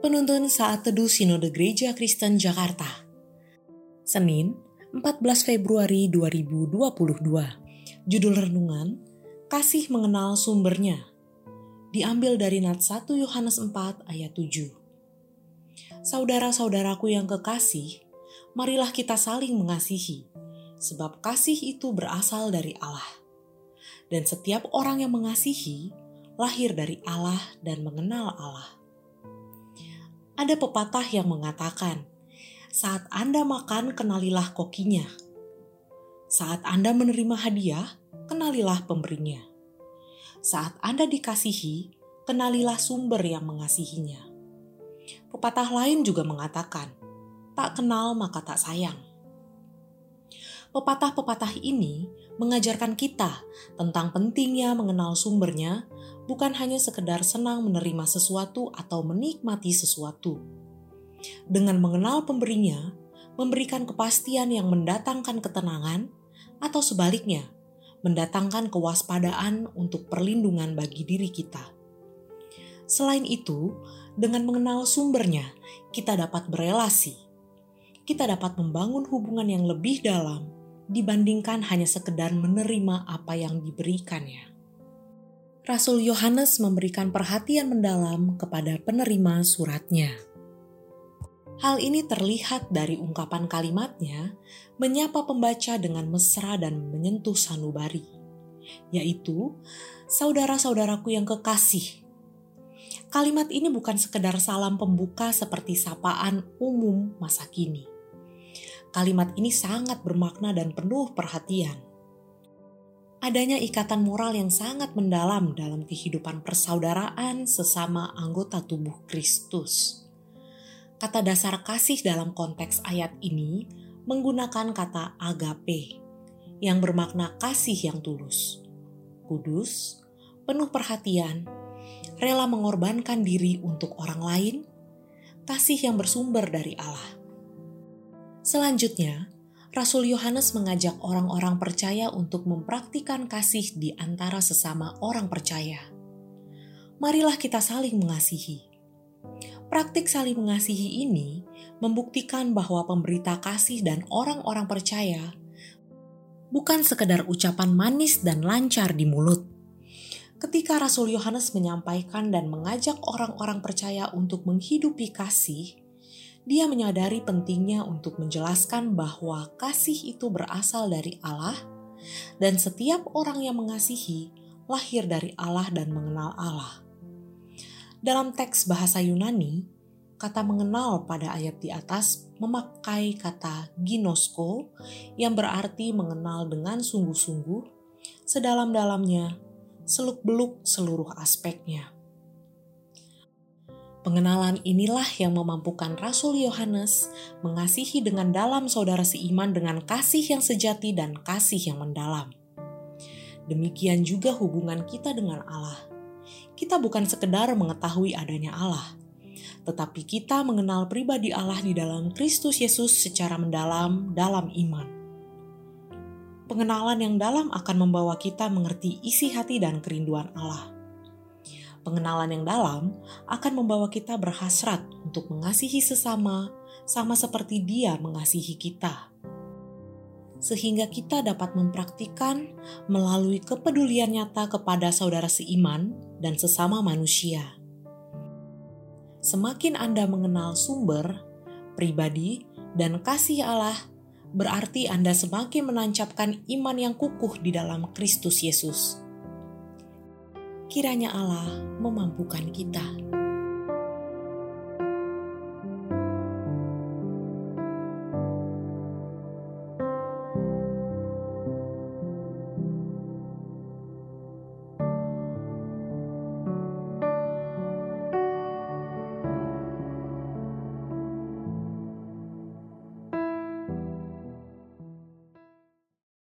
Penuntun Saat Teduh Sinode Gereja Kristen Jakarta. Senin, 14 Februari 2022 Judul Renungan, Kasih Mengenal Sumbernya. Diambil dari Nat 1 Yohanes 4 ayat 7 Saudara-saudaraku yang kekasih, marilah kita saling mengasihi, sebab kasih itu berasal dari Allah. Dan setiap orang yang mengasihi, lahir dari Allah dan mengenal Allah ada pepatah yang mengatakan, saat Anda makan kenalilah kokinya. Saat Anda menerima hadiah, kenalilah pemberinya. Saat Anda dikasihi, kenalilah sumber yang mengasihinya. Pepatah lain juga mengatakan, tak kenal maka tak sayang. Pepatah-pepatah ini mengajarkan kita tentang pentingnya mengenal sumbernya, bukan hanya sekedar senang menerima sesuatu atau menikmati sesuatu. Dengan mengenal pemberinya, memberikan kepastian yang mendatangkan ketenangan, atau sebaliknya, mendatangkan kewaspadaan untuk perlindungan bagi diri kita. Selain itu, dengan mengenal sumbernya, kita dapat berelasi. Kita dapat membangun hubungan yang lebih dalam dibandingkan hanya sekedar menerima apa yang diberikannya. Rasul Yohanes memberikan perhatian mendalam kepada penerima suratnya. Hal ini terlihat dari ungkapan kalimatnya menyapa pembaca dengan mesra dan menyentuh sanubari, yaitu saudara-saudaraku yang kekasih. Kalimat ini bukan sekedar salam pembuka seperti sapaan umum masa kini Kalimat ini sangat bermakna dan penuh perhatian. Adanya ikatan moral yang sangat mendalam dalam kehidupan persaudaraan sesama anggota tubuh Kristus. Kata dasar kasih dalam konteks ayat ini menggunakan kata agape yang bermakna kasih yang tulus, kudus, penuh perhatian, rela mengorbankan diri untuk orang lain, kasih yang bersumber dari Allah. Selanjutnya, Rasul Yohanes mengajak orang-orang percaya untuk mempraktikkan kasih di antara sesama orang percaya. Marilah kita saling mengasihi. Praktik saling mengasihi ini membuktikan bahwa pemberita kasih dan orang-orang percaya bukan sekedar ucapan manis dan lancar di mulut. Ketika Rasul Yohanes menyampaikan dan mengajak orang-orang percaya untuk menghidupi kasih, dia menyadari pentingnya untuk menjelaskan bahwa kasih itu berasal dari Allah, dan setiap orang yang mengasihi lahir dari Allah dan mengenal Allah. Dalam teks bahasa Yunani, kata mengenal pada ayat di atas memakai kata ginosko yang berarti mengenal dengan sungguh-sungguh, sedalam-dalamnya, seluk-beluk seluruh aspeknya. Pengenalan inilah yang memampukan Rasul Yohanes mengasihi dengan dalam saudara seiman dengan kasih yang sejati dan kasih yang mendalam. Demikian juga hubungan kita dengan Allah. Kita bukan sekedar mengetahui adanya Allah, tetapi kita mengenal pribadi Allah di dalam Kristus Yesus secara mendalam dalam iman. Pengenalan yang dalam akan membawa kita mengerti isi hati dan kerinduan Allah pengenalan yang dalam akan membawa kita berhasrat untuk mengasihi sesama, sama seperti Dia mengasihi kita, sehingga kita dapat mempraktikkan melalui kepedulian nyata kepada saudara seiman dan sesama manusia. Semakin Anda mengenal sumber, pribadi, dan kasih Allah, berarti Anda semakin menancapkan iman yang kukuh di dalam Kristus Yesus kiranya Allah memampukan kita.